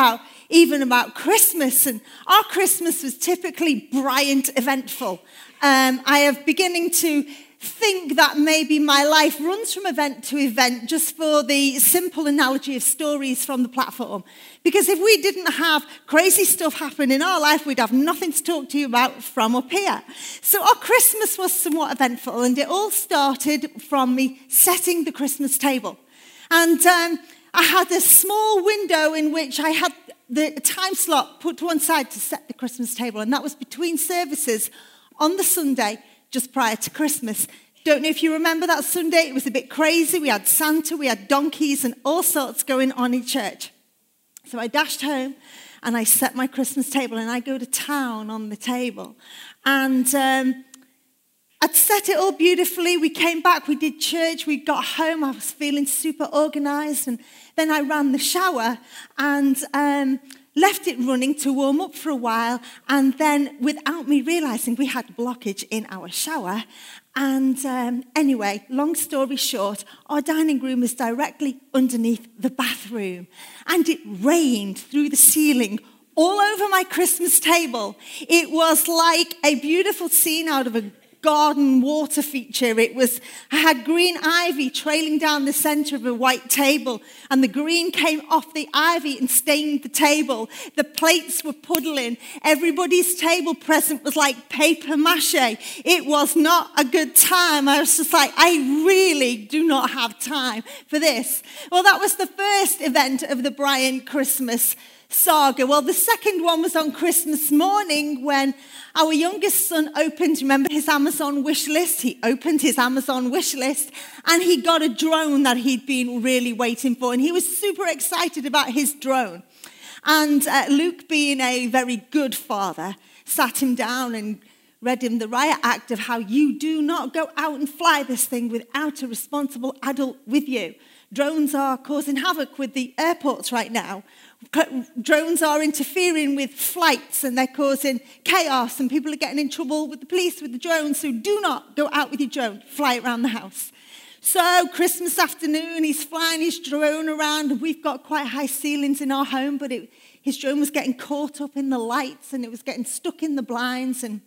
about even about Christmas. And our Christmas was typically bright, eventful. Um, I am beginning to think that maybe my life runs from event to event just for the simple analogy of stories from the platform. Because if we didn't have crazy stuff happen in our life, we'd have nothing to talk to you about from up here. So our Christmas was somewhat eventful, and it all started from me setting the Christmas table. And um, I had a small window in which I had the time slot put to one side to set the Christmas table, and that was between services on the Sunday just prior to Christmas. Don't know if you remember that Sunday, it was a bit crazy. We had Santa, we had donkeys, and all sorts going on in church. So I dashed home and I set my Christmas table and I go to town on the table. And um, I'd set it all beautifully. We came back, we did church, we got home. I was feeling super organized. And then I ran the shower and um, left it running to warm up for a while, and then without me realizing, we had blockage in our shower. And um, anyway, long story short, our dining room was directly underneath the bathroom, and it rained through the ceiling all over my Christmas table. It was like a beautiful scene out of a garden water feature. It was, I had green ivy trailing down the center of a white table, and the green came off the ivy and stained the table. The plates were puddling. Everybody's table present was like paper mache. It was not a good time. I was just like, I really do not have time for this. Well, that was the first event of the Brian Christmas saga. Well, the second one was on Christmas morning when our youngest son opened, remember his Amazon wish list? He opened his Amazon wish list and he got a drone that he'd been really waiting for. And he was super excited about his drone. And uh, Luke, being a very good father, sat him down and read him the riot act of how you do not go out and fly this thing without a responsible adult with you. Drones are causing havoc with the airports right now drones are interfering with flights and they're causing chaos, and people are getting in trouble with the police with the drones. So do not go out with your drone, fly around the house. So, Christmas afternoon, he's flying his drone around. We've got quite high ceilings in our home, but it, his drone was getting caught up in the lights and it was getting stuck in the blinds. And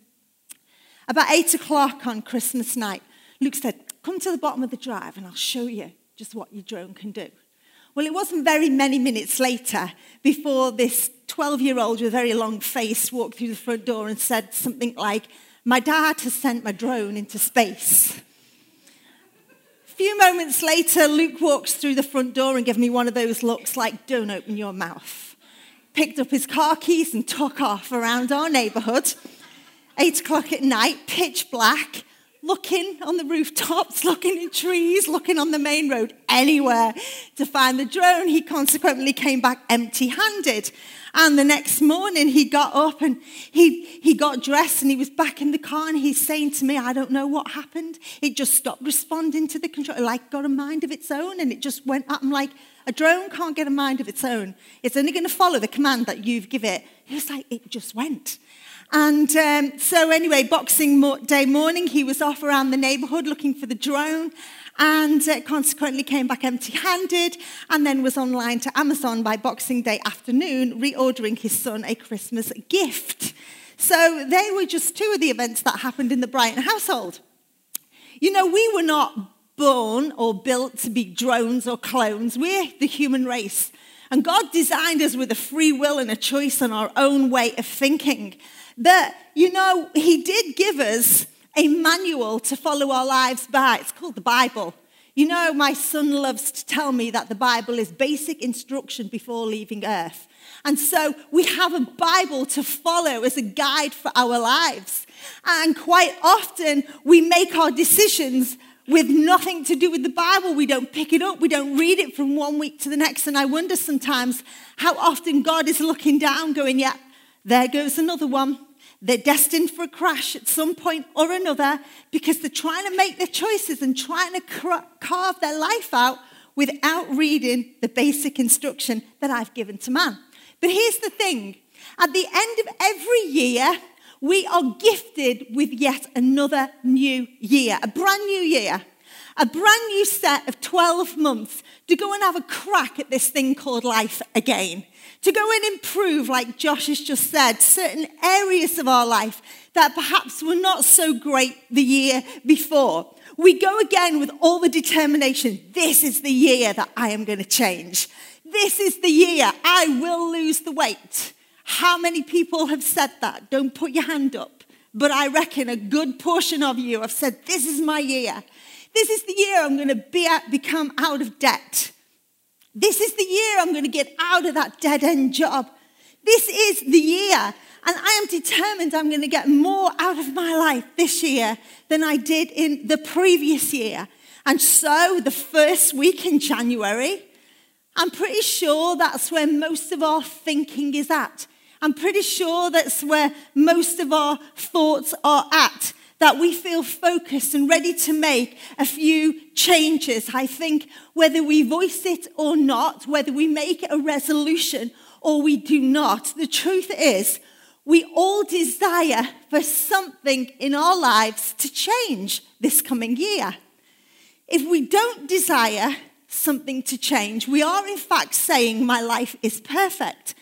about eight o'clock on Christmas night, Luke said, Come to the bottom of the drive and I'll show you just what your drone can do. Well, it wasn't very many minutes later before this 12 year old with a very long face walked through the front door and said something like, My dad has sent my drone into space. A few moments later, Luke walks through the front door and gave me one of those looks like, Don't open your mouth. Picked up his car keys and took off around our neighborhood. Eight o'clock at night, pitch black looking on the rooftops, looking in trees, looking on the main road, anywhere to find the drone. He consequently came back empty handed. And the next morning he got up and he, he got dressed and he was back in the car and he's saying to me, I don't know what happened. It just stopped responding to the control, like got a mind of its own and it just went up. I'm like, a drone can't get a mind of its own. It's only going to follow the command that you've give it. He was like, it just went. And um, so, anyway, Boxing Day morning, he was off around the neighborhood looking for the drone and uh, consequently came back empty handed and then was online to Amazon by Boxing Day afternoon, reordering his son a Christmas gift. So, they were just two of the events that happened in the Brighton household. You know, we were not born or built to be drones or clones, we're the human race. And God designed us with a free will and a choice and our own way of thinking that, you know, he did give us a manual to follow our lives by. It's called the Bible. You know, my son loves to tell me that the Bible is basic instruction before leaving earth. And so we have a Bible to follow as a guide for our lives. And quite often we make our decisions with nothing to do with the Bible. We don't pick it up, we don't read it from one week to the next. And I wonder sometimes how often God is looking down, going, Yeah, there goes another one. They're destined for a crash at some point or another because they're trying to make their choices and trying to carve their life out without reading the basic instruction that I've given to man. But here's the thing at the end of every year, we are gifted with yet another new year, a brand new year. a brand new set of 12 months to go and have a crack at this thing called life again. To go and improve, like Josh has just said, certain areas of our life that perhaps were not so great the year before. We go again with all the determination this is the year that I am going to change. This is the year I will lose the weight. How many people have said that? Don't put your hand up. But I reckon a good portion of you have said, This is my year. This is the year I'm going to be at, become out of debt. This is the year I'm going to get out of that dead end job. This is the year. And I am determined I'm going to get more out of my life this year than I did in the previous year. And so, the first week in January, I'm pretty sure that's where most of our thinking is at. I'm pretty sure that's where most of our thoughts are at that we feel focused and ready to make a few changes. I think whether we voice it or not, whether we make a resolution or we do not, the truth is we all desire for something in our lives to change this coming year. If we don't desire something to change, we are in fact saying, My life is perfect.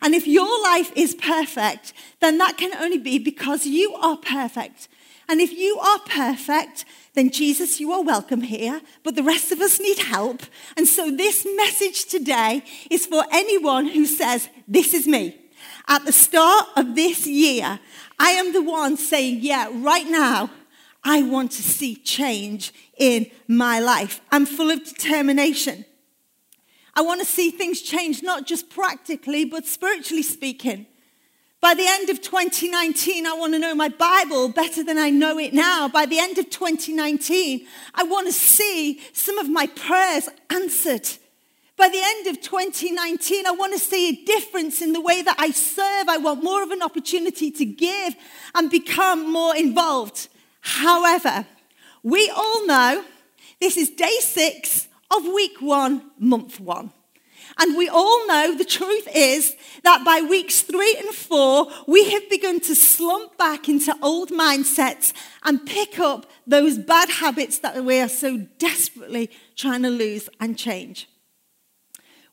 And if your life is perfect, then that can only be because you are perfect. And if you are perfect, then Jesus, you are welcome here, but the rest of us need help. And so this message today is for anyone who says, This is me. At the start of this year, I am the one saying, Yeah, right now, I want to see change in my life. I'm full of determination. I want to see things change, not just practically, but spiritually speaking. By the end of 2019, I want to know my Bible better than I know it now. By the end of 2019, I want to see some of my prayers answered. By the end of 2019, I want to see a difference in the way that I serve. I want more of an opportunity to give and become more involved. However, we all know this is day six of week one, month one. And we all know the truth is that by weeks three and four, we have begun to slump back into old mindsets and pick up those bad habits that we are so desperately trying to lose and change.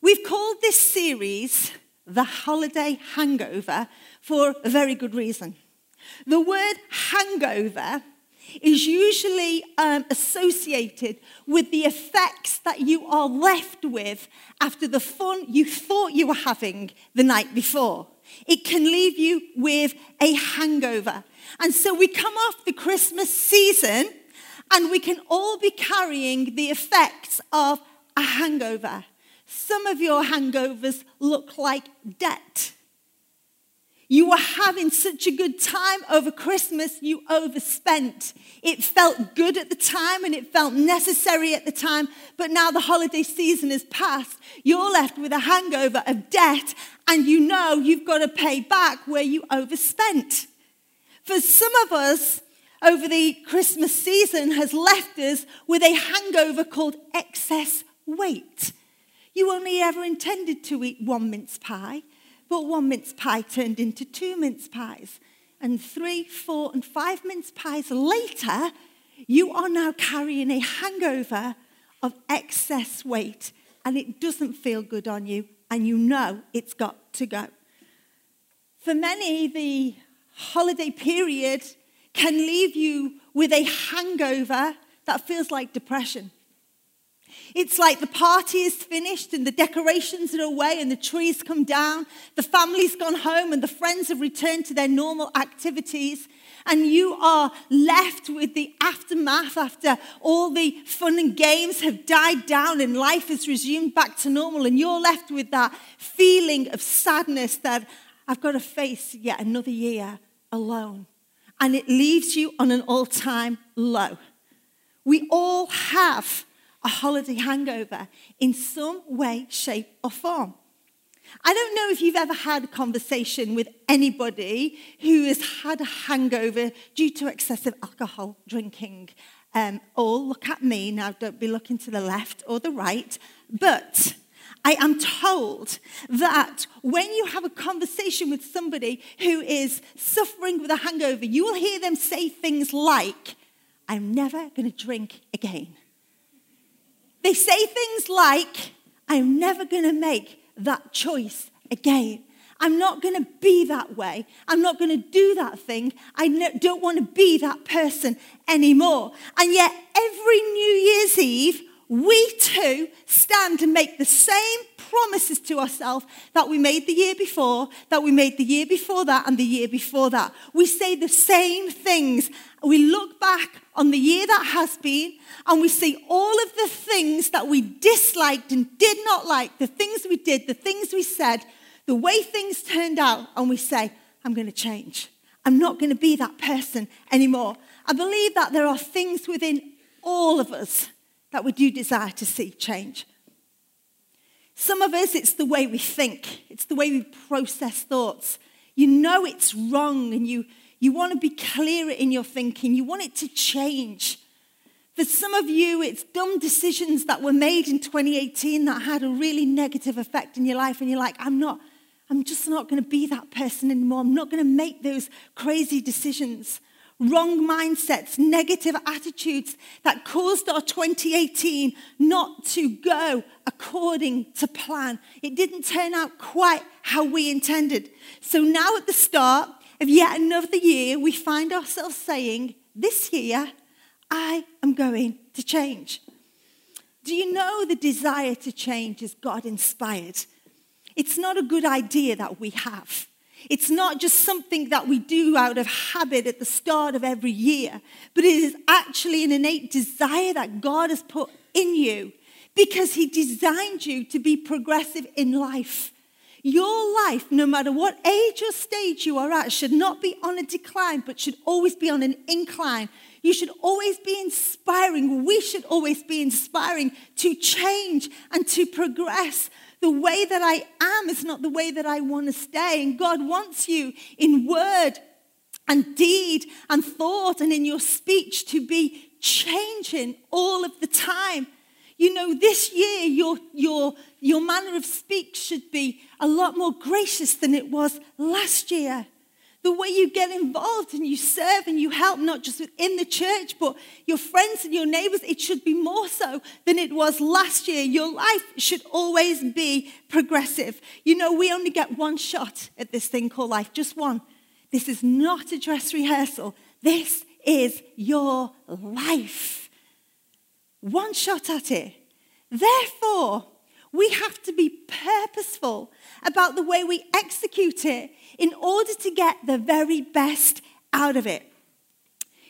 We've called this series The Holiday Hangover for a very good reason. The word hangover is usually um, associated with the effects that you are left with after the fun you thought you were having the night before. It can leave you with a hangover. And so we come off the Christmas season and we can all be carrying the effects of a hangover. Some of your hangovers look like debt. You were having such a good time over Christmas, you overspent. It felt good at the time and it felt necessary at the time, but now the holiday season has passed. You're left with a hangover of debt, and you know you've got to pay back where you overspent. For some of us, over the Christmas season has left us with a hangover called excess weight. You only ever intended to eat one mince pie. But one mince pie turned into two mince pies. And three, four, and five mince pies later, you are now carrying a hangover of excess weight. And it doesn't feel good on you. And you know it's got to go. For many, the holiday period can leave you with a hangover that feels like depression. It's like the party is finished and the decorations are away and the trees come down, the family's gone home and the friends have returned to their normal activities. And you are left with the aftermath after all the fun and games have died down and life has resumed back to normal. And you're left with that feeling of sadness that I've got to face yet another year alone. And it leaves you on an all time low. We all have a holiday hangover in some way, shape, or form. I don't know if you've ever had a conversation with anybody who has had a hangover due to excessive alcohol drinking. Um, or look at me now, don't be looking to the left or the right. But I am told that when you have a conversation with somebody who is suffering with a hangover, you will hear them say things like, I'm never going to drink again. They say things like, I'm never going to make that choice again. I'm not going to be that way. I'm not going to do that thing. I don't want to be that person anymore. And yet, every New Year's Eve, we too stand and make the same promises to ourselves that we made the year before, that we made the year before that, and the year before that. We say the same things. We look back on the year that has been, and we see all of the things that we disliked and did not like, the things we did, the things we said the way things turned out, and we say, I'm going to change. I'm not going to be that person anymore. I believe that there are things within all of us that we do desire to see change. Some of us, it's the way we think, it's the way we process thoughts. You know it's wrong, and you, you want to be clearer in your thinking, you want it to change. For some of you, it's dumb decisions that were made in 2018 that had a really negative effect in your life, and you're like, I'm not, I'm just not going to be that person anymore. I'm not going to make those crazy decisions. Wrong mindsets, negative attitudes that caused our 2018 not to go according to plan. It didn't turn out quite how we intended. So now at the start of yet another year, we find ourselves saying, This year, I am going to change. Do you know the desire to change is God inspired? It's not a good idea that we have. It's not just something that we do out of habit at the start of every year, but it is actually an innate desire that God has put in you because He designed you to be progressive in life. Your life, no matter what age or stage you are at, should not be on a decline, but should always be on an incline. You should always be inspiring. We should always be inspiring to change and to progress the way that I am is not the way that I want to stay. And God wants you in word and deed and thought and in your speech to be changing all of the time. You know, this year, your, your, your manner of speech should be a lot more gracious than it was last year the way you get involved and you serve and you help, not just within the church, but your friends and your neighbors, it should be more so than it was last year. Your life should always be progressive. You know, we only get one shot at this thing called life, just one. This is not a dress rehearsal. This is your life. One shot at it. Therefore, we have to be purposeful about the way we execute it in order to get the very best out of it.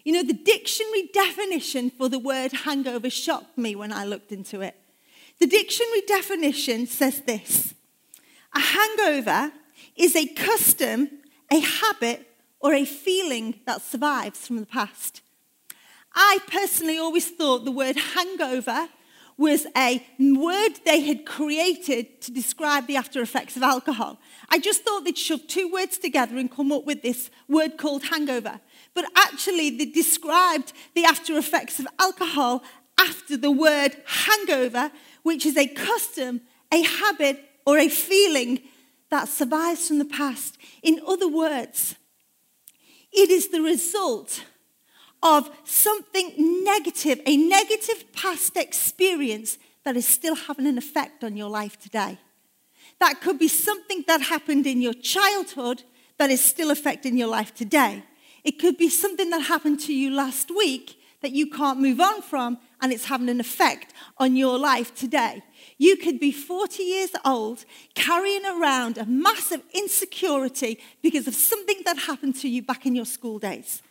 You know, the dictionary definition for the word hangover shocked me when I looked into it. The dictionary definition says this A hangover is a custom, a habit, or a feeling that survives from the past. I personally always thought the word hangover was a word they had created to describe the after effects of alcohol. I just thought they'd shove two words together and come up with this word called hangover. But actually, they described the after effects of alcohol after the word hangover, which is a custom, a habit, or a feeling that survives from the past. In other words, it is the result of something negative, a negative past experience that is still having an effect on your life today. That could be something that happened in your childhood that is still affecting your life today. It could be something that happened to you last week that you can't move on from and it's having an effect on your life today. You could be 40 years old carrying around a massive insecurity because of something that happened to you back in your school days.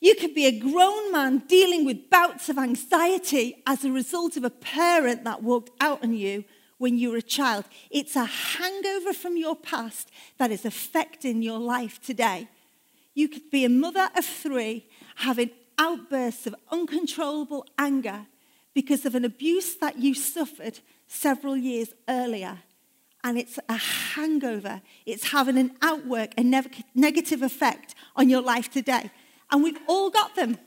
You could be a grown man dealing with bouts of anxiety as a result of a parent that walked out on you when you were a child. It's a hangover from your past that is affecting your life today. You could be a mother of three having outbursts of uncontrollable anger because of an abuse that you suffered several years earlier. And it's a hangover. It's having an outwork, a negative effect on your life today. And we've all got them.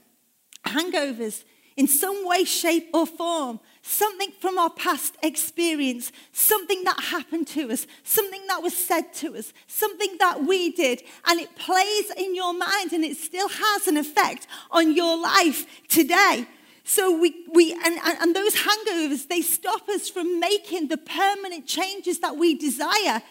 Hangovers in some way, shape, or form. Something from our past experience, something that happened to us, something that was said to us, something that we did, and it plays in your mind and it still has an effect on your life today. So we, we and, and, those hangovers, they stop us from making the permanent changes that we desire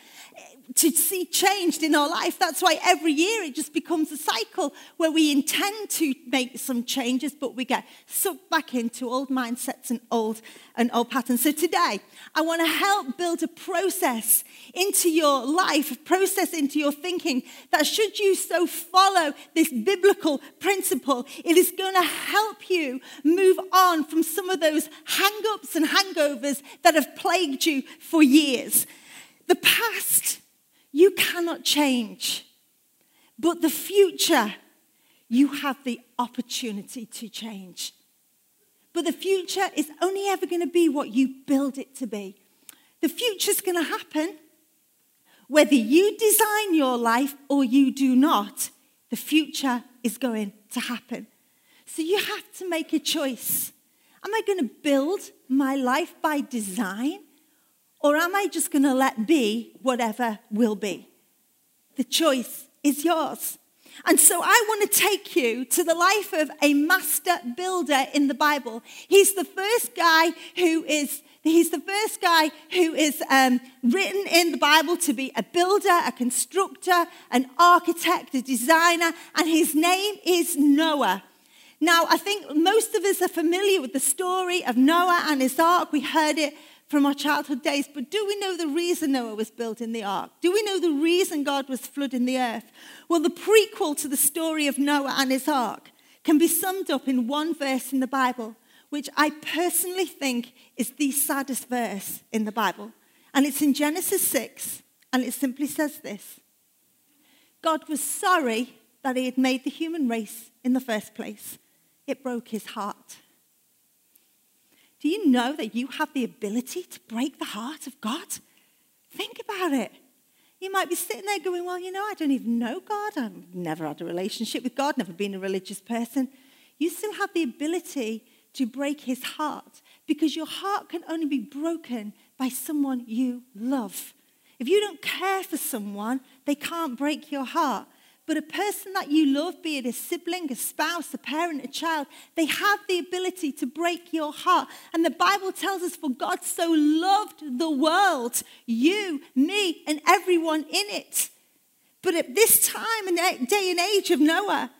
to see changed in our life. That's why every year it just becomes a cycle where we intend to make some changes, but we get sucked back into old mindsets and old and old patterns. So today, I want to help build a process into your life, a process into your thinking that should you so follow this biblical principle, it is going to help you move on from some of those hang-ups and hangovers that have plagued you for years. The past you cannot change. But the future, you have the opportunity to change. But the future is only ever going to be what you build it to be. The future's going to happen whether you design your life or you do not. The future is going to happen. So you have to make a choice. Am I going to build my life by design am I just going to let be whatever will be? The choice is yours. And so I want to take you to the life of a master builder in the Bible. He's the first guy who is He's the first guy who is um, written in the Bible to be a builder, a constructor, an architect, a designer, and his name is Noah. Now, I think most of us are familiar with the story of Noah and his ark. We heard it from our childhood days, but do we know the reason Noah was built in the ark? Do we know the reason God was flooding the earth? Well, the prequel to the story of Noah and his ark can be summed up in one verse in the Bible, which I personally think is the saddest verse in the Bible. And it's in Genesis 6, and it simply says this God was sorry that he had made the human race in the first place. It broke his heart. Do you know that you have the ability to break the heart of God? Think about it. You might be sitting there going, Well, you know, I don't even know God. I've never had a relationship with God, never been a religious person. You still have the ability to break his heart because your heart can only be broken by someone you love. If you don't care for someone, they can't break your heart. But a person that you love, be it a sibling, a spouse, a parent, a child, they have the ability to break your heart. And the Bible tells us, for God so loved the world, you, me, and everyone in it. But at this time and day and age of Noah,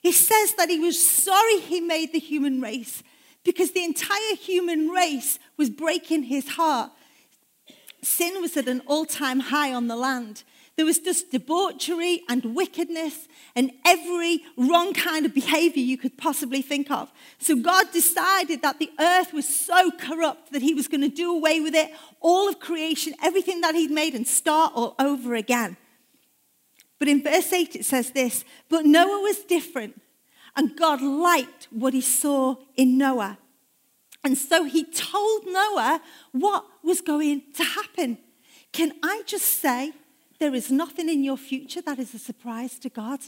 he says that he was sorry he made the human race because the entire human race was breaking his heart. Sin was at an all time high on the land. There was just debauchery and wickedness and every wrong kind of behavior you could possibly think of. So God decided that the earth was so corrupt that he was going to do away with it, all of creation, everything that he'd made, and start all over again. But in verse 8, it says this But Noah was different, and God liked what he saw in Noah. And so he told Noah what was going to happen. Can I just say, there is nothing in your future that is a surprise to God.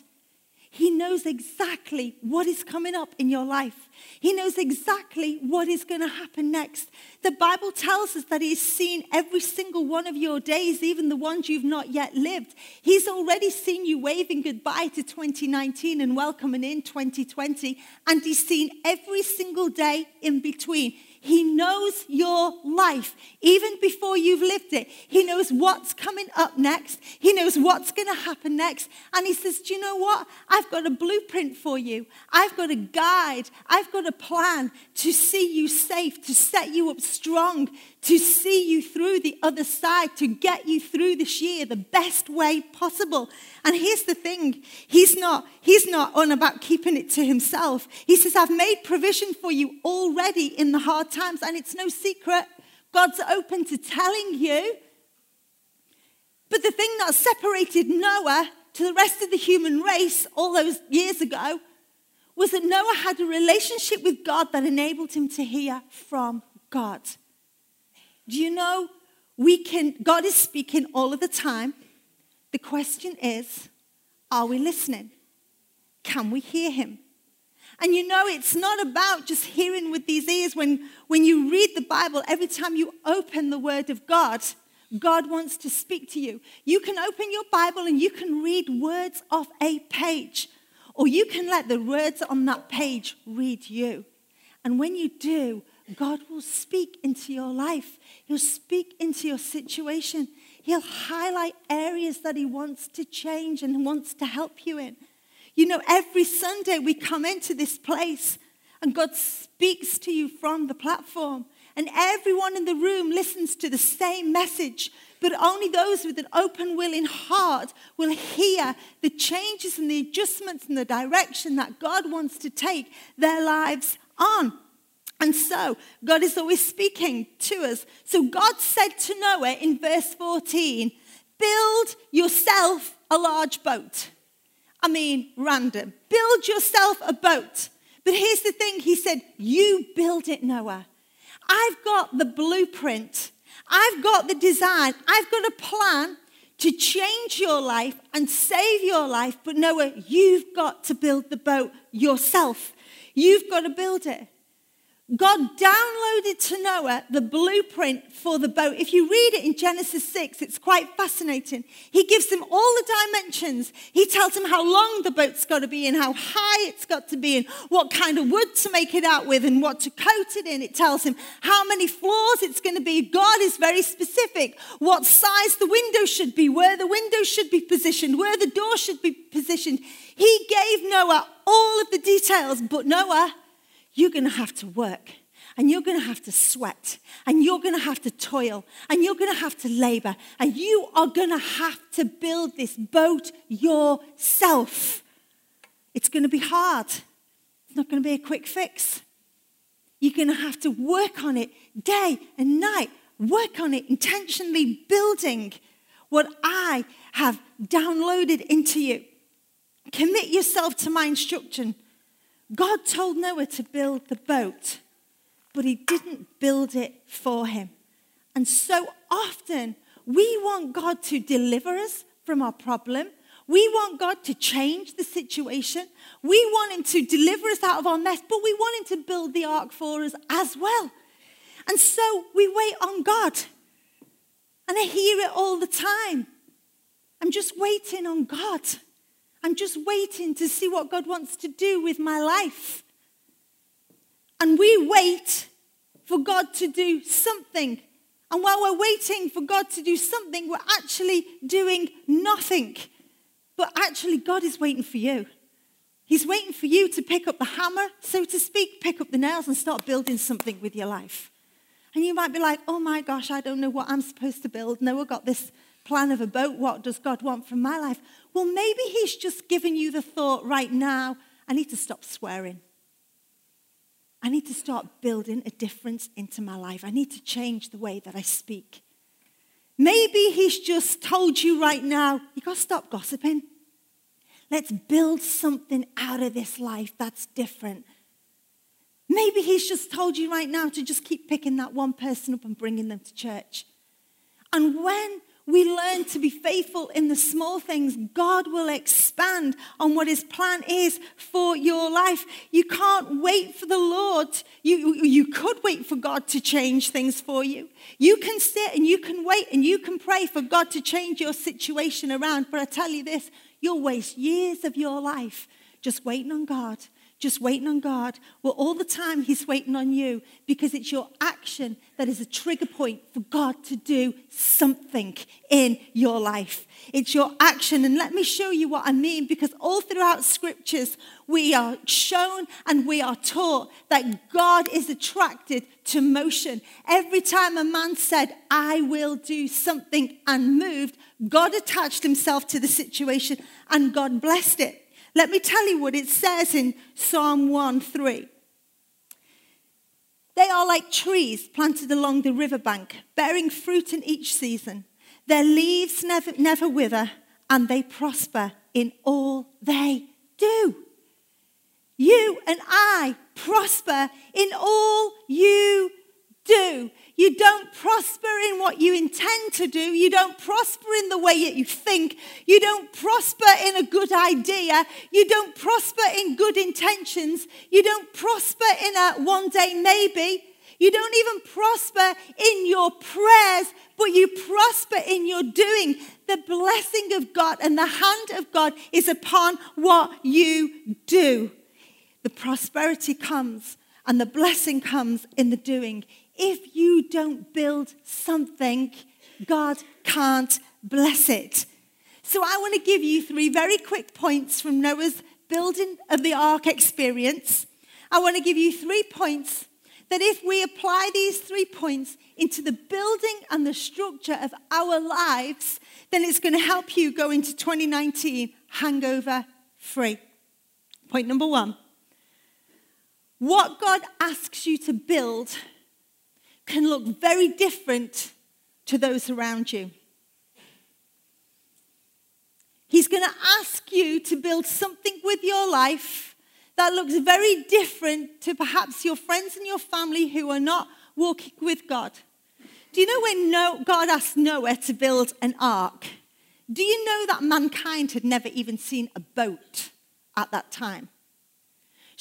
He knows exactly what is coming up in your life. He knows exactly what is going to happen next. The Bible tells us that He's seen every single one of your days, even the ones you've not yet lived. He's already seen you waving goodbye to 2019 and welcoming in 2020, and He's seen every single day in between. He knows your life even before you've lived it. He knows what's coming up next. He knows what's going to happen next. And he says, Do you know what? I've got a blueprint for you. I've got a guide. I've got a plan to see you safe, to set you up strong, to see you through the other side, to get you through this year the best way possible. And here's the thing He's not, he's not on about keeping it to himself. He says, I've made provision for you already in the hard times, and it's no secret. God's open to telling you. But the thing that separated Noah to the rest of the human race all those years ago was that Noah had a relationship with God that enabled him to hear from God. Do you know we can, God is speaking all of the time. The question is, are we listening? Can we hear him? And you know, it's not about just hearing with these ears. When, when you read the Bible, every time you open the Word of God, God wants to speak to you. You can open your Bible and you can read words off a page, or you can let the words on that page read you. And when you do, God will speak into your life. He'll speak into your situation. He'll highlight areas that He wants to change and wants to help you in. You know, every Sunday we come into this place and God speaks to you from the platform. And everyone in the room listens to the same message, but only those with an open, willing heart will hear the changes and the adjustments and the direction that God wants to take their lives on. And so, God is always speaking to us. So, God said to Noah in verse 14, Build yourself a large boat. I mean, random. Build yourself a boat. But here's the thing He said, You build it, Noah. I've got the blueprint, I've got the design, I've got a plan to change your life and save your life. But Noah, you've got to build the boat yourself. You've got to build it. God downloaded to Noah the blueprint for the boat. If you read it in Genesis 6, it's quite fascinating. He gives him all the dimensions. He tells him how long the boat's got to be and how high it's got to be and what kind of wood to make it out with and what to coat it in. It tells him how many floors it's going to be. God is very specific. What size the window should be, where the window should be positioned, where the door should be positioned. He gave Noah all of the details, but Noah, you're going to have to work and you're going to have to sweat and you're going to have to toil and you're going to have to labor and you are going to have to build this boat yourself. It's going to be hard. It's not going to be a quick fix. You're going to have to work on it day and night, work on it intentionally, building what I have downloaded into you. Commit yourself to my instruction. God told Noah to build the boat, but he didn't build it for him. And so often we want God to deliver us from our problem. We want God to change the situation. We want Him to deliver us out of our mess, but we want Him to build the ark for us as well. And so we wait on God. And I hear it all the time. I'm just waiting on God. I'm just waiting to see what God wants to do with my life. And we wait for God to do something. And while we're waiting for God to do something, we're actually doing nothing. But actually, God is waiting for you. He's waiting for you to pick up the hammer, so to speak, pick up the nails and start building something with your life. And you might be like, oh my gosh, I don't know what I'm supposed to build. No, I've got this plan of a boat. What does God want from my life? Well, maybe He's just given you the thought right now I need to stop swearing. I need to start building a difference into my life. I need to change the way that I speak. Maybe He's just told you right now, you got to stop gossiping. Let's build something out of this life that's different. Maybe He's just told you right now to just keep picking that one person up and bringing them to church. And when we learn to be faithful in the small things, God will expand on what His plan is for your life. You can't wait for the Lord. You, you could wait for God to change things for you. You can sit and you can wait and you can pray for God to change your situation around. But I tell you this you'll waste years of your life just waiting on God just waiting on God. Well, all the time He's waiting on you because it's your action that is a trigger point for God to do something in your life. It's your action. And let me show you what I mean because all throughout scriptures, we are shown and we are taught that God is attracted to motion. Every time a man said, I will do something and moved, God attached himself to the situation and God blessed it. Let me tell you what it says in Psalm 1 3. They are like trees planted along the riverbank, bearing fruit in each season. Their leaves never, never wither, and they prosper in all they do. You and I prosper in all you do. You don't prosper in what you intend to do. You don't prosper in the way that you think. You don't prosper in a good idea. You don't prosper in good intentions. You don't prosper in a one day maybe. You don't even prosper in your prayers, but you prosper in your doing. The blessing of God and the hand of God is upon what you do. The prosperity comes and the blessing comes in the doing. If you don't build something, God can't bless it. So I want to give you three very quick points from Noah's building of the ark experience. I want to give you three points that if we apply these three points into the building and the structure of our lives, then it's going to help you go into 2019 hangover free. Point number one what God asks you to build can look very different to those around you. He's going to ask you to build something with your life that looks very different to perhaps your friends and your family who are not walking with God. Do you know when God asked Noah to build an ark? Do you know that mankind had never even seen a boat at that time?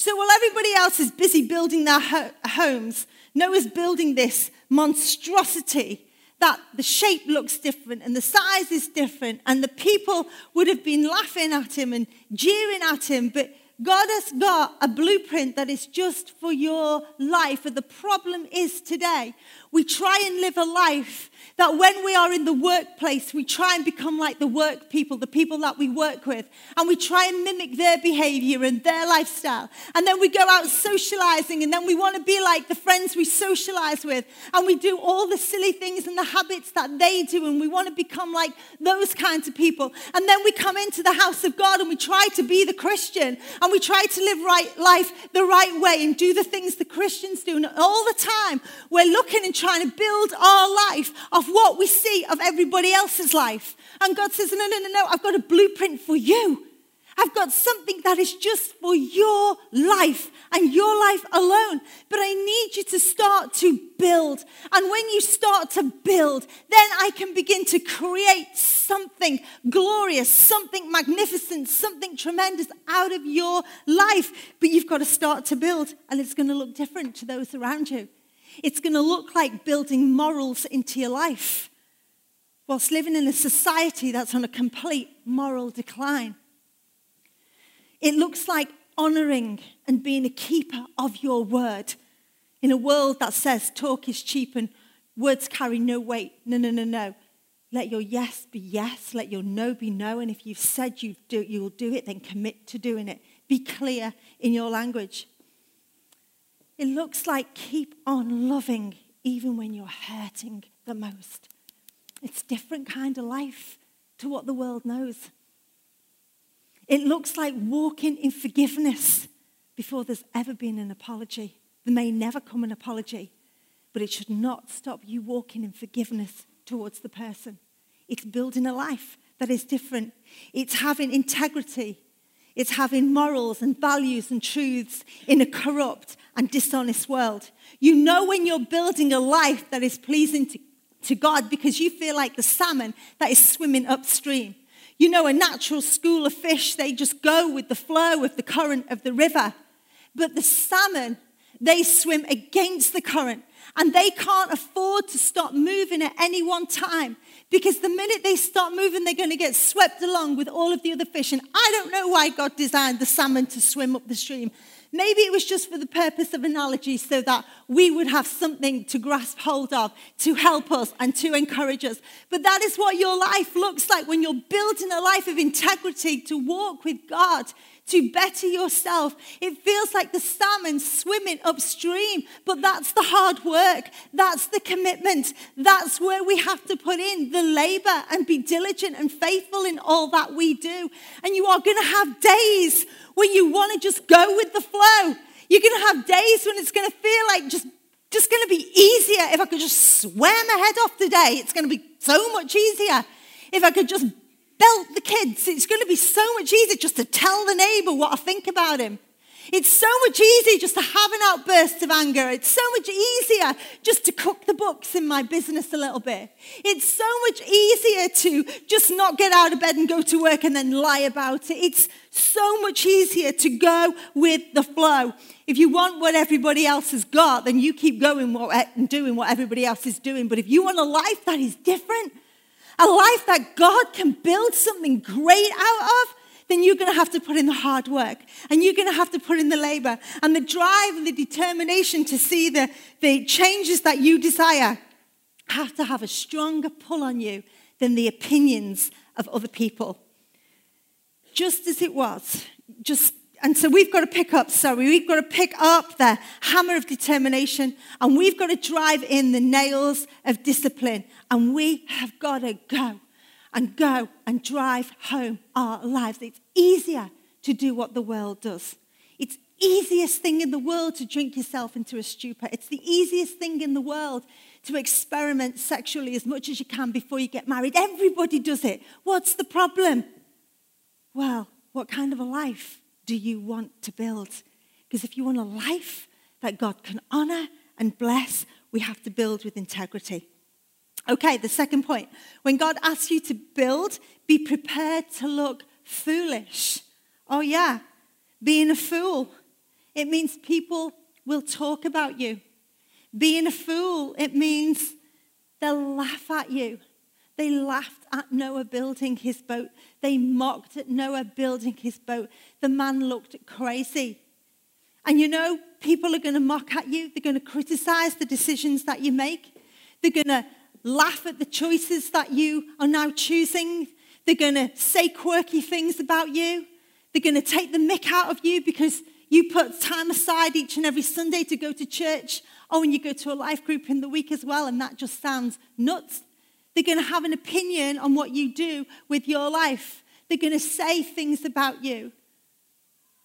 So while everybody else is busy building their ho- homes, Noah's building this monstrosity that the shape looks different and the size is different, and the people would have been laughing at him and jeering at him, but God has got a blueprint that is just for your life. And the problem is today, we try and live a life that when we are in the workplace, we try and become like the work people, the people that we work with, and we try and mimic their behavior and their lifestyle. And then we go out socializing, and then we want to be like the friends we socialize with, and we do all the silly things and the habits that they do, and we want to become like those kinds of people. And then we come into the house of God and we try to be the Christian, and we try to live right life the right way and do the things the Christians do. And all the time, we're looking and trying to build our life off what we see of everybody else's life. And God says, No, no, no, no, I've got a blueprint for you. I've got something that is just for your life and your life alone. But I need you to start to build. And when you start to build, then I can begin to create something glorious, something magnificent, something tremendous out of your life. But you've got to start to build, and it's going to look different to those around you. It's going to look like building morals into your life whilst living in a society that's on a complete moral decline. It looks like honoring and being a keeper of your word in a world that says talk is cheap and words carry no weight. No, no, no, no. Let your yes be yes. Let your no be no. And if you've said you do, you'll do it, then commit to doing it. Be clear in your language. It looks like keep on loving even when you're hurting the most. It's different kind of life to what the world knows. It looks like walking in forgiveness before there's ever been an apology. There may never come an apology, but it should not stop you walking in forgiveness towards the person. It's building a life that is different. It's having integrity it's having morals and values and truths in a corrupt and dishonest world. You know when you're building a life that is pleasing to, to God because you feel like the salmon that is swimming upstream. You know, a natural school of fish, they just go with the flow of the current of the river. But the salmon, they swim against the current and they can't afford to stop moving at any one time because the minute they stop moving, they're going to get swept along with all of the other fish. And I don't know why God designed the salmon to swim up the stream. Maybe it was just for the purpose of analogy so that we would have something to grasp hold of, to help us and to encourage us. But that is what your life looks like when you're building a life of integrity to walk with God, to better yourself. It feels like the salmon swimming upstream, but that's the hard work. That's the commitment. That's where we have to put in the labor and be diligent and faithful in all that we do. And you are going to have days when you want to just go with the flow. You're going to have days when it's going to feel like just just going to be easier if I could just swear my head off today. It's going to be so much easier if I could just belt the kids. It's going to be so much easier just to tell the neighbor what I think about him. It's so much easier just to have an outburst of anger. It's so much easier just to cook the books in my business a little bit. It's so much easier to just not get out of bed and go to work and then lie about it. It's so much easier to go with the flow. If you want what everybody else has got, then you keep going and doing what everybody else is doing. But if you want a life that is different, a life that God can build something great out of, then you're going to have to put in the hard work and you're going to have to put in the labor and the drive and the determination to see the, the changes that you desire have to have a stronger pull on you than the opinions of other people. Just as it was, just and so we've got to pick up, sorry, we've got to pick up the hammer of determination and we've got to drive in the nails of discipline. And we have got to go and go and drive home our lives. It's easier to do what the world does. It's easiest thing in the world to drink yourself into a stupor. It's the easiest thing in the world to experiment sexually as much as you can before you get married. Everybody does it. What's the problem? Well, what kind of a life do you want to build? Because if you want a life that God can honor and bless, we have to build with integrity. Okay, the second point. When God asks you to build, be prepared to look foolish. Oh, yeah, being a fool. It means people will talk about you. Being a fool, it means they'll laugh at you. They laughed at Noah building his boat. They mocked at Noah building his boat. The man looked crazy. And you know, people are going to mock at you. They're going to criticize the decisions that you make. They're going to laugh at the choices that you are now choosing. They're going to say quirky things about you. They're going to take the mick out of you because you put time aside each and every Sunday to go to church. Oh, and you go to a life group in the week as well, and that just sounds nuts. They're going to have an opinion on what you do with your life. They're going to say things about you,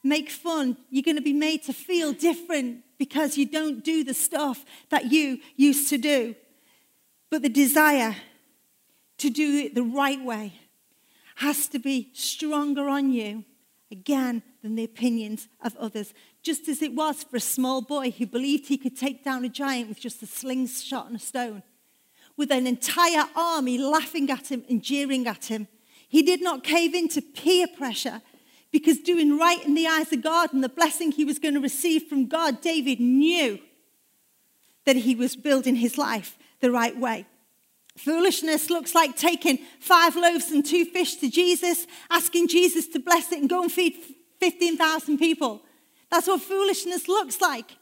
make fun. You're going to be made to feel different because you don't do the stuff that you used to do. But the desire to do it the right way has to be stronger on you, again, than the opinions of others. Just as it was for a small boy who believed he could take down a giant with just a slingshot and a stone with an entire army laughing at him and jeering at him. He did not cave into peer pressure because doing right in the eyes of God and the blessing he was going to receive from God, David knew that he was building his life the right way. Foolishness looks like taking five loaves and two fish to Jesus, asking Jesus to bless it and go and feed 15,000 people. That's what foolishness looks like.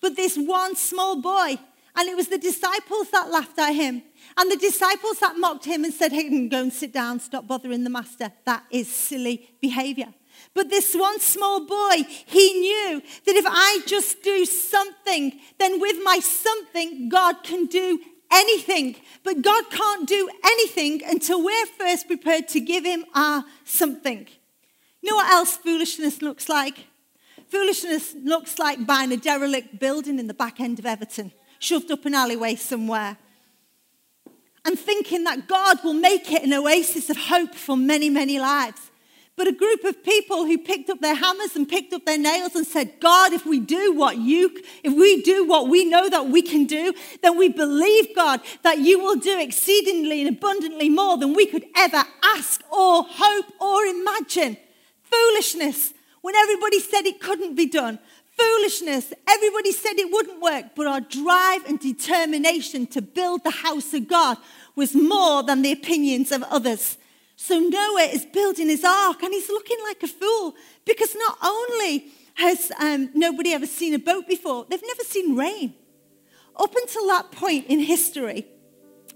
But this one small boy and it was the disciples that laughed at him. And the disciples that mocked him and said, Hey, mm, go and sit down, stop bothering the master. That is silly behavior. But this one small boy, he knew that if I just do something, then with my something, God can do anything. But God can't do anything until we're first prepared to give him our something. You know what else foolishness looks like? Foolishness looks like buying a derelict building in the back end of Everton shoved up an alleyway somewhere. And thinking that God will make it an oasis of hope for many, many lives. But a group of people who picked up their hammers and picked up their nails and said, God, if we do what you, if we do what we know that we can do, then we believe, God, that you will do exceedingly and abundantly more than we could ever ask or hope or imagine. Foolishness when everybody said it couldn't be done foolishness. Everybody said it wouldn't work, but our drive and determination to build the house of God was more than the opinions of others. So Noah is building his ark and he's looking like a fool because not only has um, nobody ever seen a boat before, they've never seen rain. Up until that point in history,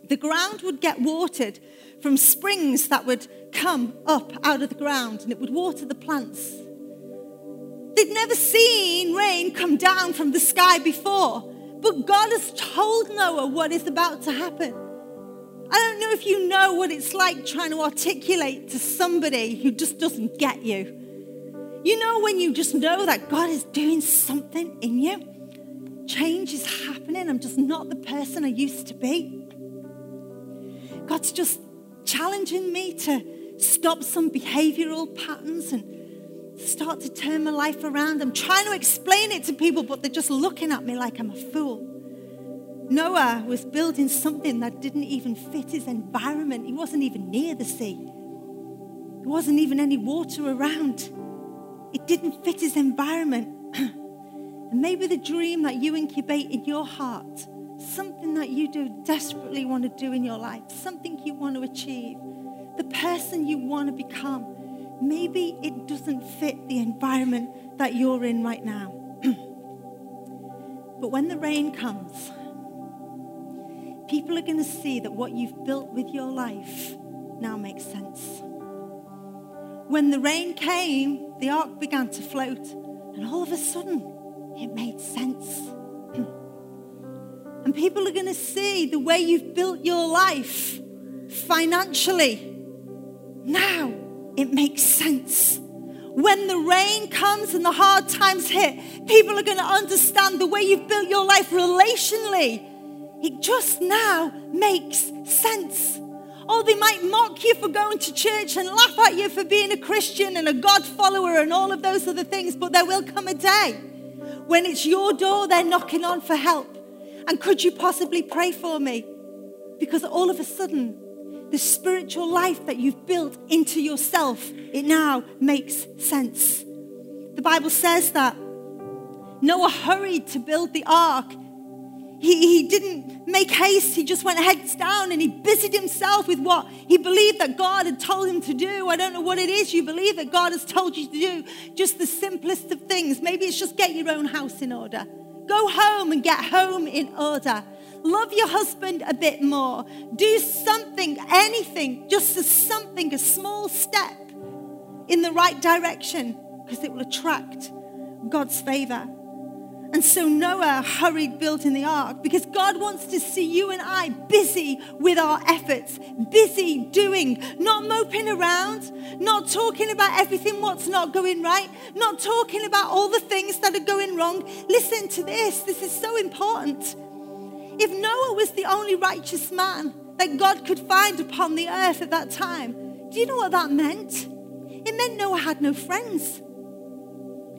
the ground would get watered from springs that would come up out of the ground and it would water the plants. They'd never seen rain come down from the sky before. But God has told Noah what is about to happen. I don't know if you know what it's like trying to articulate to somebody who just doesn't get you. You know, when you just know that God is doing something in you, change is happening. I'm just not the person I used to be. God's just challenging me to stop some behavioral patterns and start to turn my life around. I'm trying to explain it to people, but they're just looking at me like I'm a fool. Noah was building something that didn't even fit his environment. He wasn't even near the sea. There wasn't even any water around. It didn't fit his environment. and maybe the dream that you incubate in your heart, something that you do desperately want to do in your life, something you want to achieve, the person you want to become, maybe it doesn't fit the environment that you're in right now. but when the rain comes, people are going to see that what you've built with your life now makes sense. When the rain came, the ark began to float, and all of a sudden, it made sense. and people are going to see the way you've built your life financially. Now it makes sense. When the rain comes and the hard times hit, people are going to understand the way you've built your life relationally. It just now makes sense. Oh, they might mock you for going to church and laugh at you for being a Christian and a God follower and all of those other things, but there will come a day when it's your door they're knocking on for help. And could you possibly pray for me? Because all of a sudden, the spiritual life that you've built into yourself, it now makes sense. The Bible says that Noah hurried to build the ark. He, he didn't make haste. He just went heads down and he busied himself with what he believed that God had told him to do. I don't know what it is you believe that God has told you to do. Just the simplest of things. Maybe it's just get your own house in order. Go home and get home in order. Love your husband a bit more. Do something, anything, just a something, a small step in the right direction because it will attract God's favor. And so Noah hurried building the ark because God wants to see you and I busy with our efforts, busy doing, not moping around, not talking about everything what's not going right, not talking about all the things that are going wrong. Listen to this, this is so important. If Noah was the only righteous man that God could find upon the earth at that time, do you know what that meant? It meant Noah had no friends.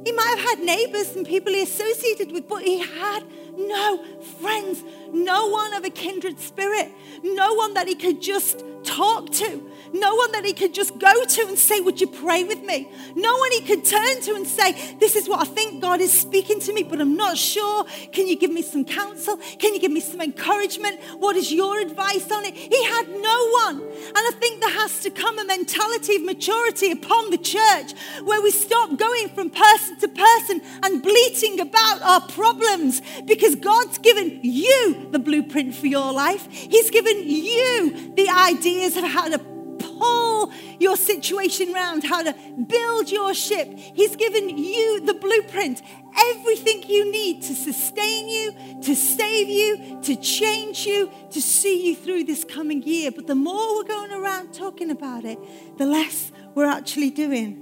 He might have had neighbors and people he associated with, but he had no friends, no one of a kindred spirit, no one that he could just talk to, no one that he could just go to and say, Would you pray with me? No one he could turn to and say, This is what I think God is speaking to me, but I'm not sure. Can you give me some counsel? Can you give me some encouragement? What is your advice on it? He had no one. And I think there has to come a mentality of maturity upon the church where we stop going from person to person and bleating about our problems because God's given you the blueprint for your life. He's given you the ideas of how to pull your situation around, how to build your ship. He's given you the blueprint, everything you need to sustain you, to save you, to change you, to see you through this coming year. But the more we're going around talking about it, the less we're actually doing.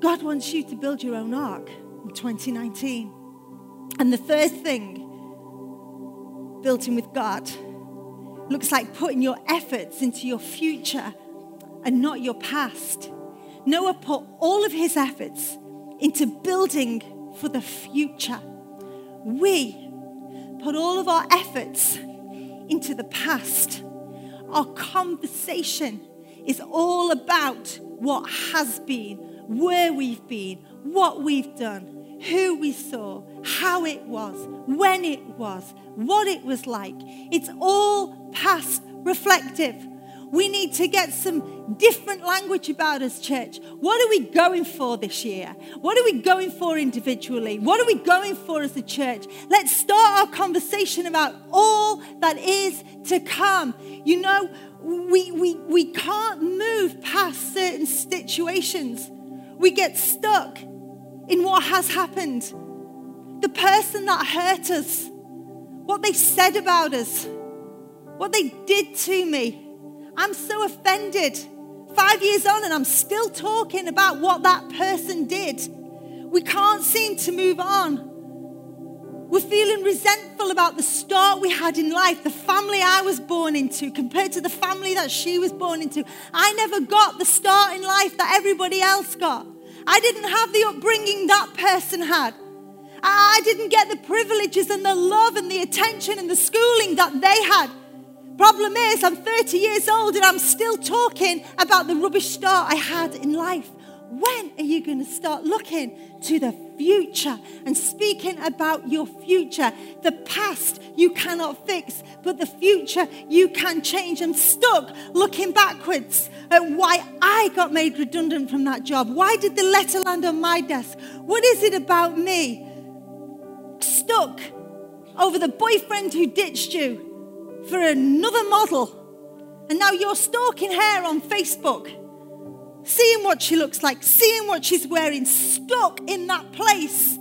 God wants you to build your own ark in 2019. And the first thing, built in with God looks like putting your efforts into your future and not your past. Noah put all of his efforts into building for the future. We put all of our efforts into the past. Our conversation is all about what has been, where we've been, what we've done, who we saw, how it was, when it was, what it was like. It's all past reflective. We need to get some different language about us, church. What are we going for this year? What are we going for individually? What are we going for as a church? Let's start our conversation about all that is to come. You know, we, we, we can't move past certain situations. We get stuck in what has happened. The person that hurt us, what they said about us, what they did to me. I'm so offended. Five years on, and I'm still talking about what that person did. We can't seem to move on. We're feeling resentful about the start we had in life, the family I was born into compared to the family that she was born into. I never got the start in life that everybody else got. I didn't have the upbringing that person had. I didn't get the privileges and the love and the attention and the schooling that they had. Problem is, I'm 30 years old and I'm still talking about the rubbish start I had in life. When are you going to start looking to the future and speaking about your future? The past you cannot fix, but the future you can change. I'm stuck looking backwards at why I got made redundant from that job. Why did the letter land on my desk? What is it about me? Stuck over the boyfriend who ditched you for another model. And now you're stalking her on Facebook seeing what she looks like, seeing what she's wearing, stuck in that place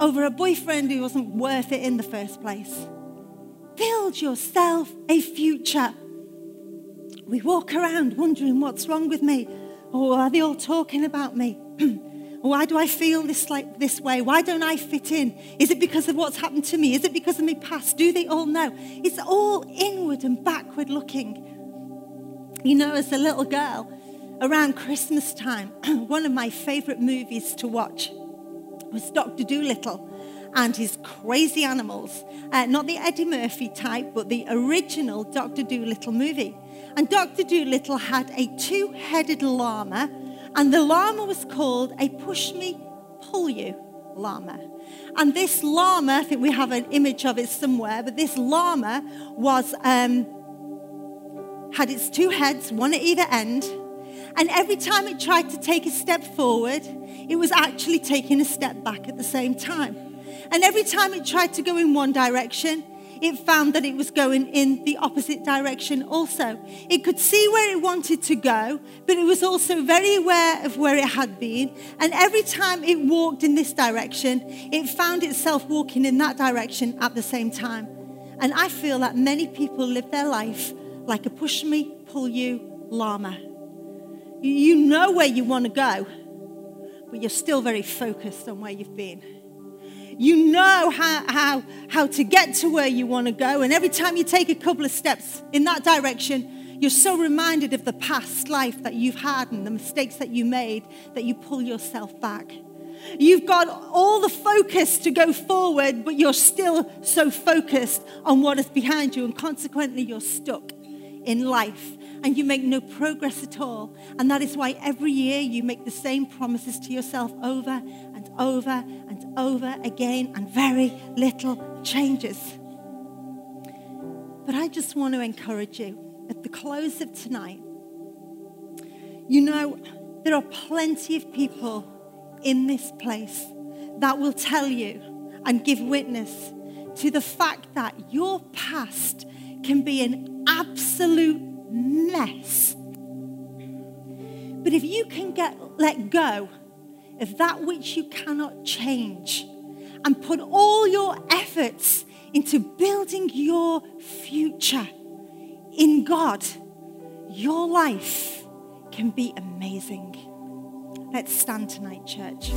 over a boyfriend who wasn't worth it in the first place. Build yourself a future. We walk around wondering what's wrong with me. Or are they all talking about me? Why do I feel this like this way? Why don't I fit in? Is it because of what's happened to me? Is it because of my past? Do they all know? It's all inward and backward looking. You know, as a little girl, around Christmas time, one of my favorite movies to watch was Dr. Dolittle and his crazy animals. Uh, not the Eddie Murphy type, but the original Dr. Dolittle movie. And Dr. Dolittle had a two headed llama, and the llama was called a push me, pull you llama. And this llama, I think we have an image of it somewhere, but this llama was um, had its two heads, one at either end, and every time it tried to take a step forward, it was actually taking a step back at the same time. And every time it tried to go in one direction, it found that it was going in the opposite direction also. It could see where it wanted to go, but it was also very aware of where it had been. And every time it walked in this direction, it found itself walking in that direction at the same time. And I feel that many people live their life like a push me, pull you llama. You know where you want to go, but you're still very focused on where you've been. You know how, how, how to get to where you want to go, and every time you take a couple of steps in that direction, you're so reminded of the past life that you've had and the mistakes that you made that you pull yourself back. You've got all the focus to go forward, but you're still so focused on what is behind you, and consequently, you're stuck in life and you make no progress at all. And that is why every year you make the same promises to yourself over and over and over again, and very little changes. But I just want to encourage you at the close of tonight. You know, there are plenty of people in this place that will tell you and give witness to the fact that your past can be an absolute mess. But if you can get let go of that which you cannot change and put all your efforts into building your future in God, your life can be amazing. Let's stand tonight, church.